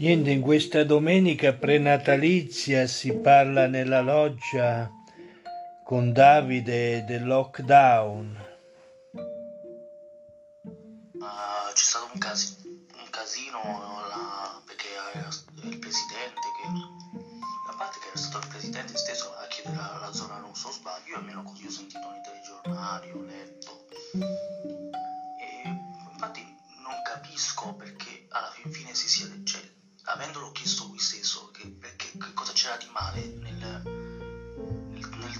Niente, in questa domenica prenatalizia si parla nella loggia con Davide del lockdown.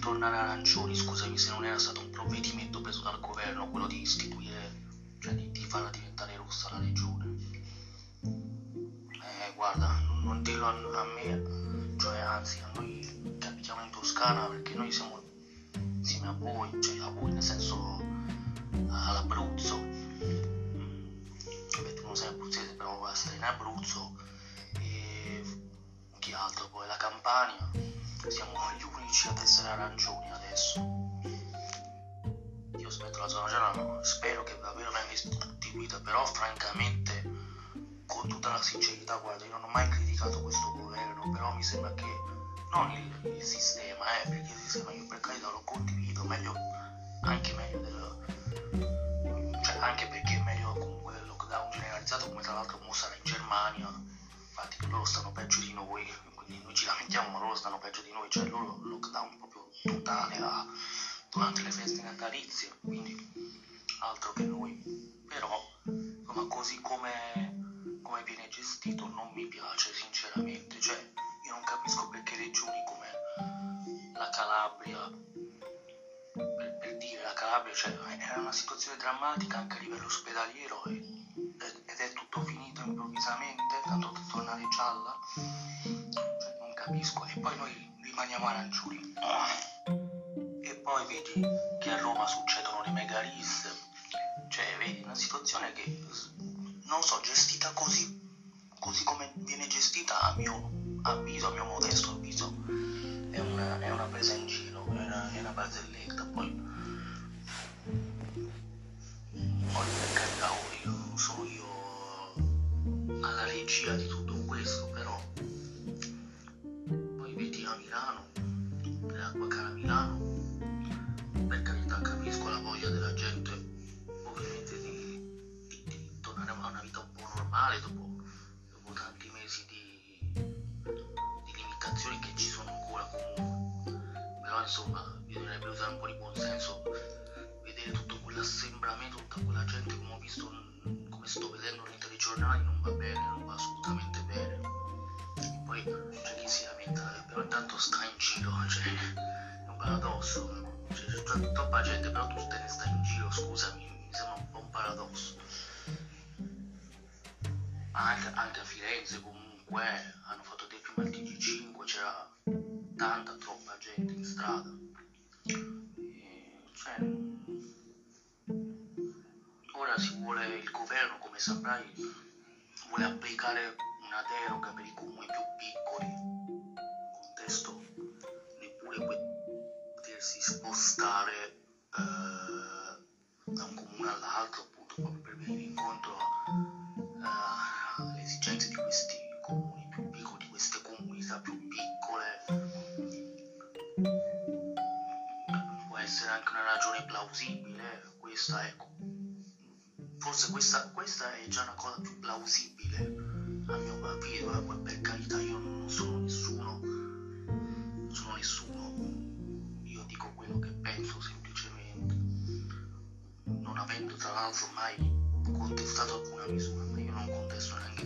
Tornare arancioni scusami se non era stato un provvedimento preso dal governo quello di istituire cioè di, di farla diventare rossa la regione eh, guarda, non- non dirlo a, a me, cioè anzi a noi che abitiamo in Toscana perché noi siamo insieme a voi, cioè a voi nel senso all'Abruzzo. Tu non sei abruzzese, però stare in Abruzzo e chi altro poi la Campania. Siamo gli unici ad essere arancioni adesso. Io aspetto la zona gialla, spero che davvero venga istituita, però francamente con tutta la sincerità, guarda, io non ho mai criticato questo governo, però mi sembra che non il, il sistema, eh, perché il sistema io per carità lo condivido, meglio, anche meglio del, cioè anche perché è meglio comunque del lockdown generalizzato, come tra l'altro mo sarà in Germania, infatti loro stanno peggio di noi, quindi noi ci lamentiamo, ma loro stanno peggio di noi, cioè loro lockdown proprio totale a- durante le feste natalizie, quindi altro che noi, però insomma così come, come viene gestito non mi piace sinceramente, cioè io non capisco perché regioni come la Calabria, per, dire la Calabria, cioè era una situazione drammatica anche a livello ospedaliero e- ed è tutto finito improvvisamente, tanto da tornare gialla, cioè non capisco, e poi noi rimaniamo arancioni. E poi vedi che a Roma succedono le megaliste, cioè vedi una situazione che non so, gestita così, così come viene gestita a mio avviso, a mio modesto avviso, è una, è una presa in giro, è una, è una barzelletta, poi carità oh, io sono io alla regia di tutto questo, insomma bisognerebbe usare un po' di buonsenso vedere tutto quell'assembramento tutta quella gente come ho visto come sto vedendo nei telegiornali non va bene non va assolutamente bene. Poi c'è chi si lamenta eh, però intanto sta in giro cioè è un paradosso cioè, c'è tro- troppa gente però tu te ne stai in giro scusami mi sembra un po' un paradosso. Anche, anche a Firenze comunque hanno fatto dei prima il TG5 c'era tanta troppa gente in strada cioè, ora si vuole il governo come saprai vuole applicare una deroga per i comuni più piccoli contesto neppure potersi spostare eh, da un comune all'altro appunto proprio per venire incontro a- alle esigenze di questi comuni più piccoli, di queste comunità più piccole. Plausibile, questa ecco. Forse questa, questa è già una cosa più plausibile a mio ora poi per carità io non sono nessuno, non sono nessuno, io dico quello che penso semplicemente, non avendo tra l'altro mai contestato alcuna misura, ma io non contesto neanche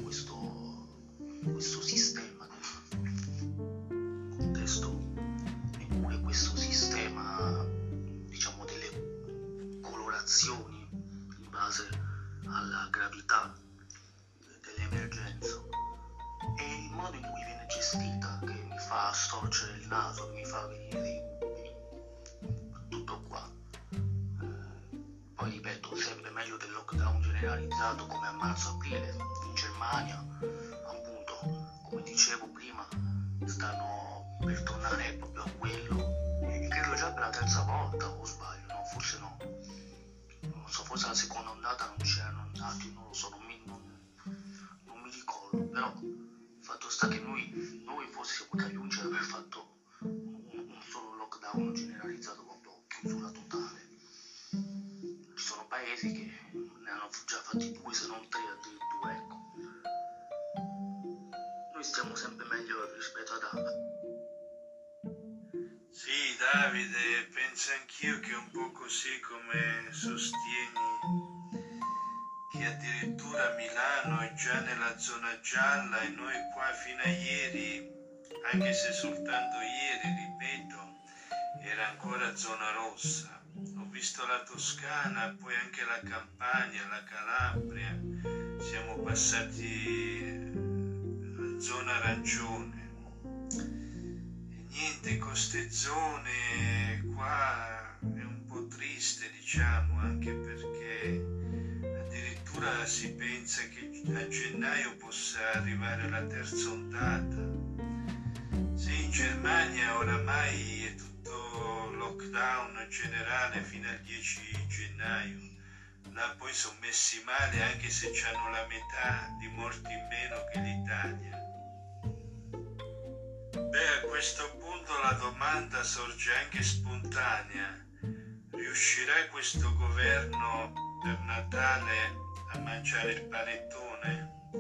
marzo, aprile in Germania, appunto, come dicevo prima, stanno per tornare proprio a quello. Credo già per la terza volta, o sbaglio, no, forse no. Non so, forse la seconda ondata non c'erano andati, non lo so, non mi, non, non mi ricordo. Però fatto sta che noi, noi forse siamo Davide, penso anch'io che è un po' così come sostieni che addirittura Milano è già nella zona gialla e noi qua fino a ieri, anche se soltanto ieri, ripeto, era ancora zona rossa. Ho visto la Toscana, poi anche la Campania, la Calabria, siamo passati zona arancione. Niente, con queste zone qua è un po' triste, diciamo, anche perché addirittura si pensa che a gennaio possa arrivare la terza ondata. Sì, in Germania oramai è tutto lockdown generale fino al 10 gennaio. Là poi sono messi male anche se hanno la metà di morti in meno che l'Italia. Beh, a questo punto la domanda sorge anche spontanea. Riuscirà questo governo per Natale a mangiare il panettone?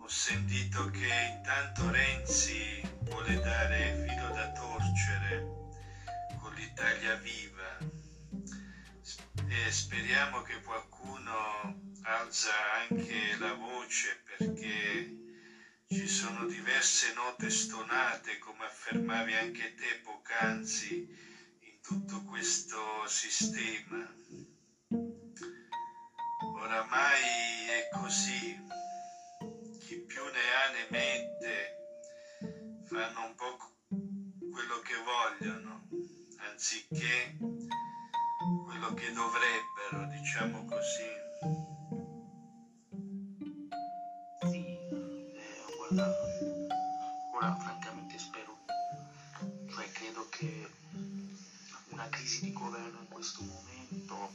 Ho sentito che intanto Renzi vuole dare filo da torcere con l'Italia viva e speriamo che qualcuno alza anche la voce perché ci sono diverse note stonate, come affermavi anche te poc'anzi, in tutto questo sistema. Oramai è così, chi più ne ha ne mette, fanno un po' quello che vogliono, anziché quello che dovrebbero, diciamo così. Eh, guarda, ora francamente spero, cioè credo che una crisi di governo in questo momento,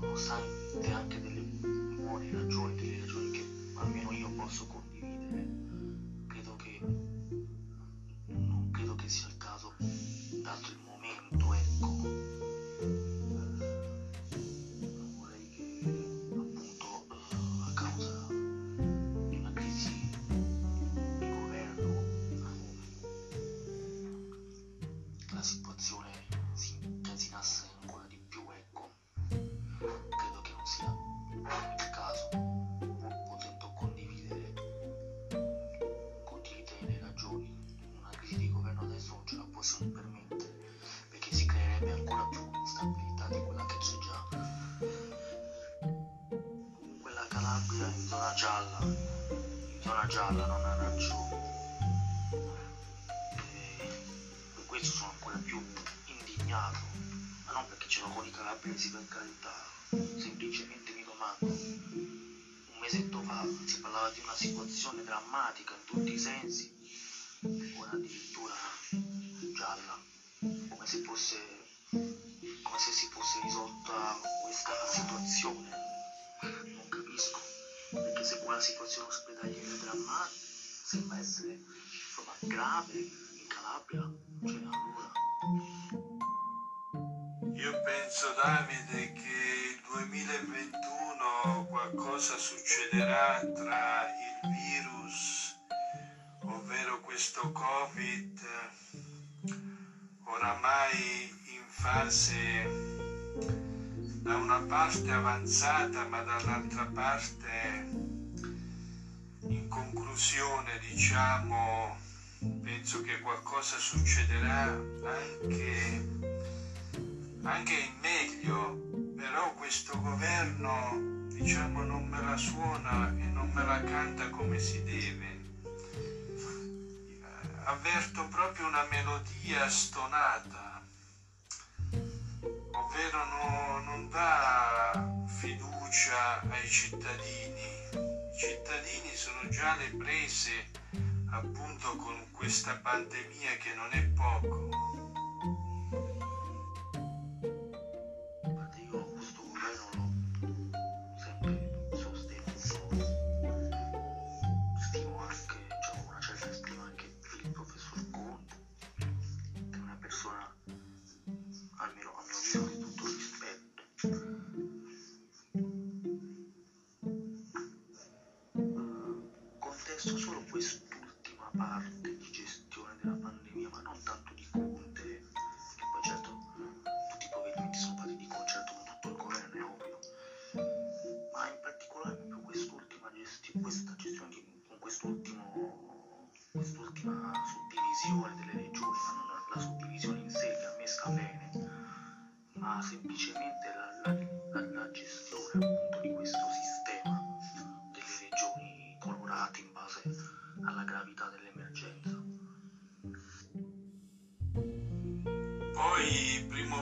nonostante anche delle buone ragioni, delle ragioni che almeno io posso condividere, Credo che non sia il caso, potendo condividere con di te le ragioni. Una crisi di governo adesso non ce la possiamo permettere, perché si creerebbe ancora più instabilità di quella che c'è già. Comunque la Calabria in zona gialla, in zona gialla, non arancione. E per questo sono ancora più indignato, ma non perché ce l'ho con i calabresi per carità, una situazione drammatica in tutti i sensi, ora addirittura gialla, come se fosse come se si fosse risolta questa situazione. Non capisco, perché se la situazione ospedaliera è drammatica, sembra essere insomma grave in Calabria, cioè allora Io penso Davide che 2021 qualcosa succederà tra il virus, ovvero questo Covid, oramai in fase da una parte avanzata ma dall'altra parte in conclusione diciamo penso che qualcosa succederà anche anche in meglio, questo governo, diciamo, non me la suona e non me la canta come si deve. Eh, Avverto proprio una melodia stonata, ovvero no- non dà fiducia ai cittadini. I cittadini sono già alle prese appunto con questa pandemia che non è poco.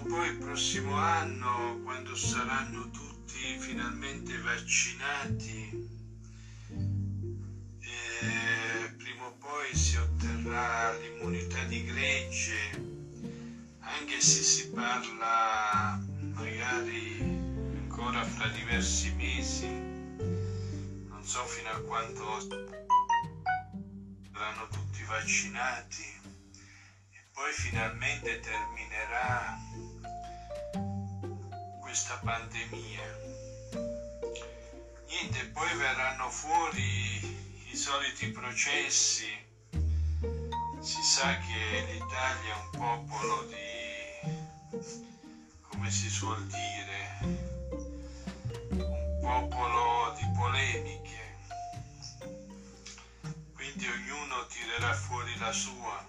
Poi, il prossimo anno, quando saranno tutti finalmente vaccinati, eh, prima o poi si otterrà l'immunità di gregge, anche se si parla magari ancora fra diversi mesi, non so fino a quando saranno tutti vaccinati. Poi finalmente terminerà questa pandemia. Niente, poi verranno fuori i soliti processi. Si sa che l'Italia è un popolo di, come si suol dire, un popolo di polemiche. Quindi ognuno tirerà fuori la sua.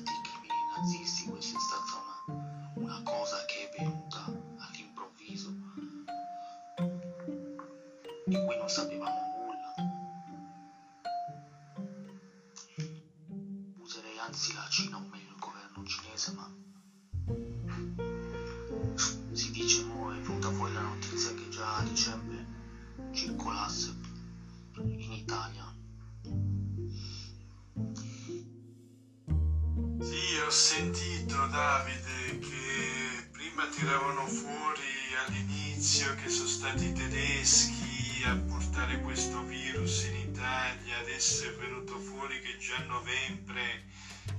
novembre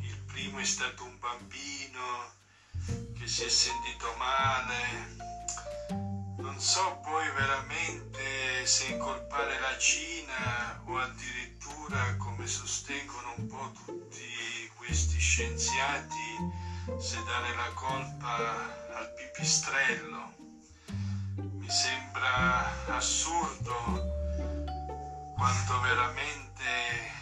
il primo è stato un bambino che si è sentito male. Non so poi veramente se incolpare la Cina o addirittura come sostengono un po' tutti questi scienziati se dare la colpa al pipistrello. Mi sembra assurdo quanto veramente,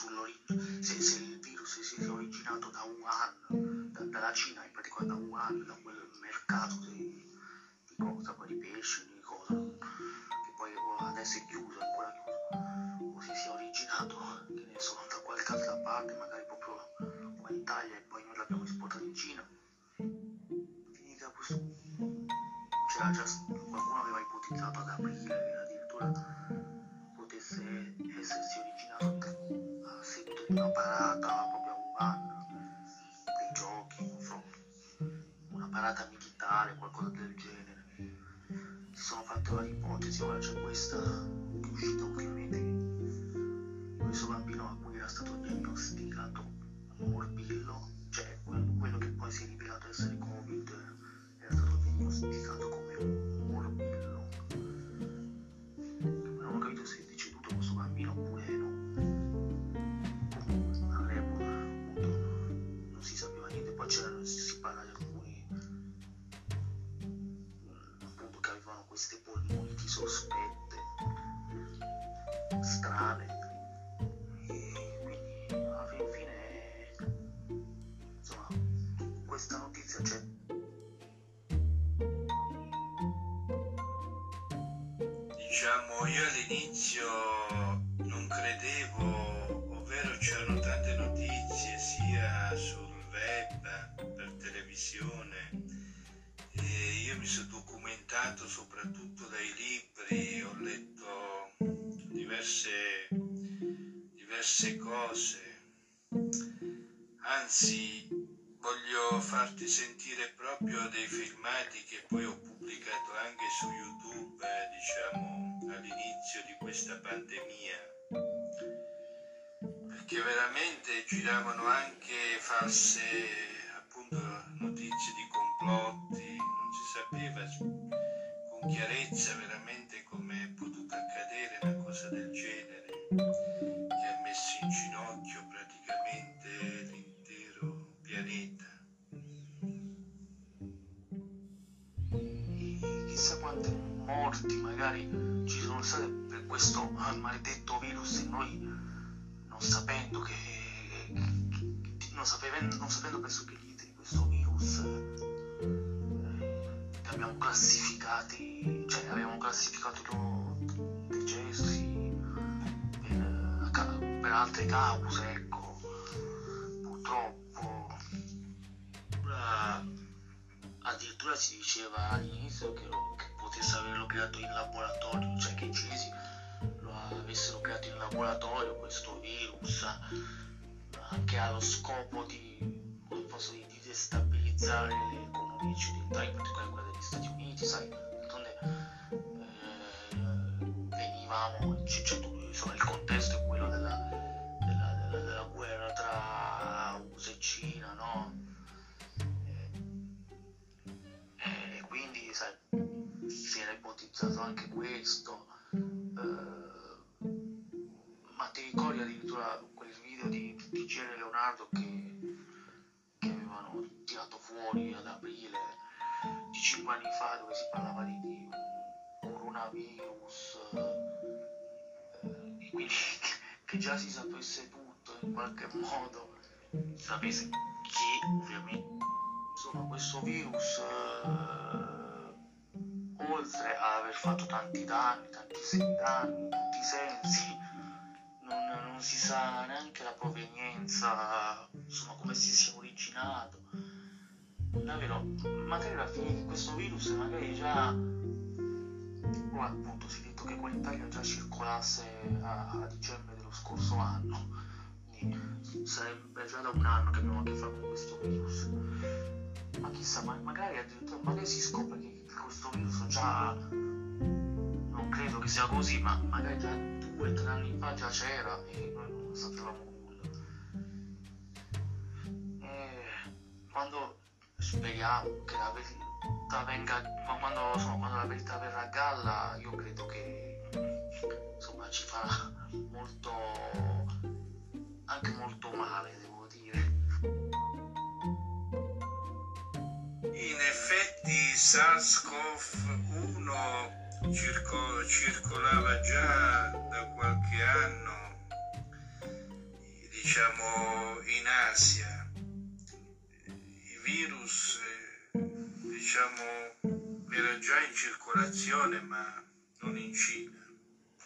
sulfurito parata militare, qualcosa del genere. Si sono fatte varie ipotesi, ora c'è questa che è uscita ultimamente, questo bambino a cui era stato diagnosticato morbillo, cioè quello, che poi si è rivelato essere Covid, era stato diagnosticato come questa notizia c'è Diciamo, io all'inizio non credevo, ovvero c'erano tante notizie sia sul web, per televisione, e io mi sono documentato soprattutto dai libri, ho letto diverse, diverse cose, anzi voglio farti sentire proprio dei filmati che poi ho pubblicato anche su YouTube, eh, diciamo, all'inizio di questa pandemia. Perché veramente giravano anche false, appunto, notizie di complotti, non si sapeva con chiarezza veramente cause ecco. Purtroppo ora addirittura si diceva all'inizio che, lo- che potesse averlo creato in laboratorio, cioè che i cinesi lo avessero creato in laboratorio questo virus, anche allo scopo di, posso dire, di destabilizzare le economie occidentali, in particolare quella degli Stati Uniti, sai, d'altronde eh, venivamo, cioè, tu- insomma, il contesto è quello della- era ipotizzato anche questo. Eh, ma ti ricordi addirittura quel video di, di Gere Leonardo che, che avevano tirato fuori ad aprile di 5 anni fa dove si parlava di, di coronavirus? Eh, e quindi che, già si sapesse tutto in qualche modo. Sapesse chi ovviamente insomma questo virus eh, oltre ad aver fatto tanti danni tantissimi danni in tutti i sensi. Non, non si sa neanche la provenienza insomma come si sia originato. Davvero magari alla fine di questo virus magari già ora appunto si è detto che qua in Italia già circolasse a, a dicembre dello scorso anno quindi sarebbe già da un anno che abbiamo a che fare con questo virus. Ma chissà, ma magari addirittura magari si scopre che questo virus già non credo che sia così, ma magari già due o tre anni fa già c'era e noi non sapevamo nulla. E quando speriamo che la verità venga, quando, insomma, quando la verità verrà a galla, io credo che insomma ci farà molto, anche molto male, In effetti SARS-CoV-1 circo- circolava già da qualche anno, diciamo, in Asia. Il virus, eh, diciamo, era già in circolazione, ma non in Cina.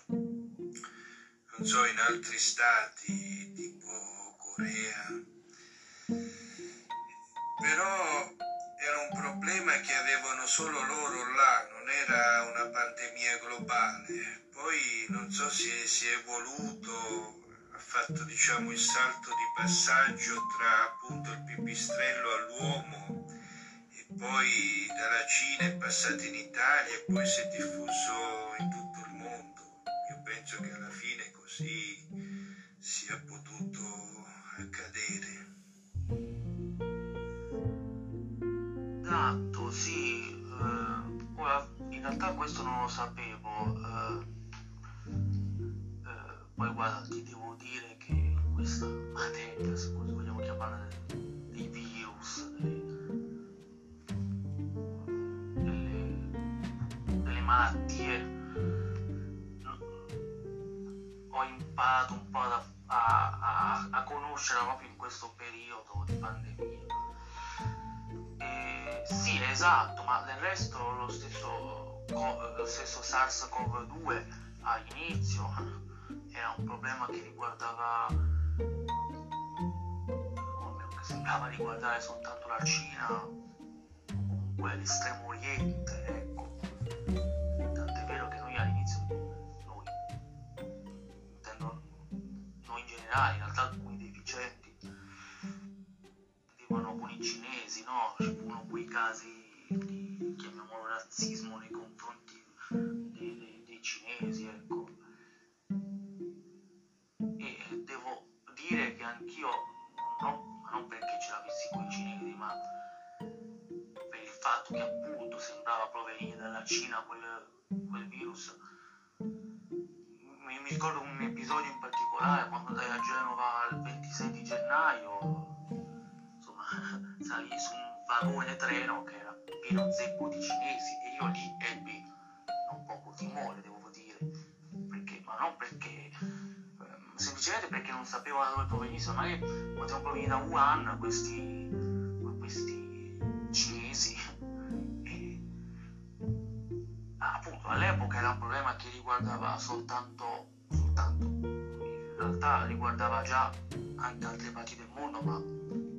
Non so, in altri stati, tipo Corea. Però era un problema che avevano solo loro là, non era una pandemia globale, poi non so se si è evoluto, ha fatto diciamo il salto di passaggio tra appunto il pipistrello all'uomo e poi dalla Cina è passato in Italia e poi si è diffuso in tutto il mondo. Io penso che alla fine così sia potuto accadere. Questo non SARS-CoV-2 all'inizio era un problema che riguardava, che sembrava riguardare soltanto la Cina, o comunque l'estremo oriente, ecco. Tant'è vero che noi all'inizio, noi, noi in generale, in realtà alcuni deficienti, vedevano con i cinesi, no? Ci furono quei casi di, chiamiamolo razzismo nei confronti dei, dei- cinesi, ecco. E devo dire che anch'io, no, non perché ce l'avessi con i cinesi, ma per il fatto che appunto sembrava provenire dalla Cina quel, quel virus, mi, mi ricordo un episodio in particolare quando andai a Genova il 26 di gennaio, insomma, salì su un vagone treno che era pieno zeppo di cinesi e io lì ebbi timore, devo dire, perché, ma non perché, ehm, semplicemente perché non sapevo da dove provenissero, magari potevano provenire da Wuhan questi, questi cinesi. E appunto all'epoca era un problema che riguardava soltanto, soltanto in realtà riguardava già anche altre parti del mondo ma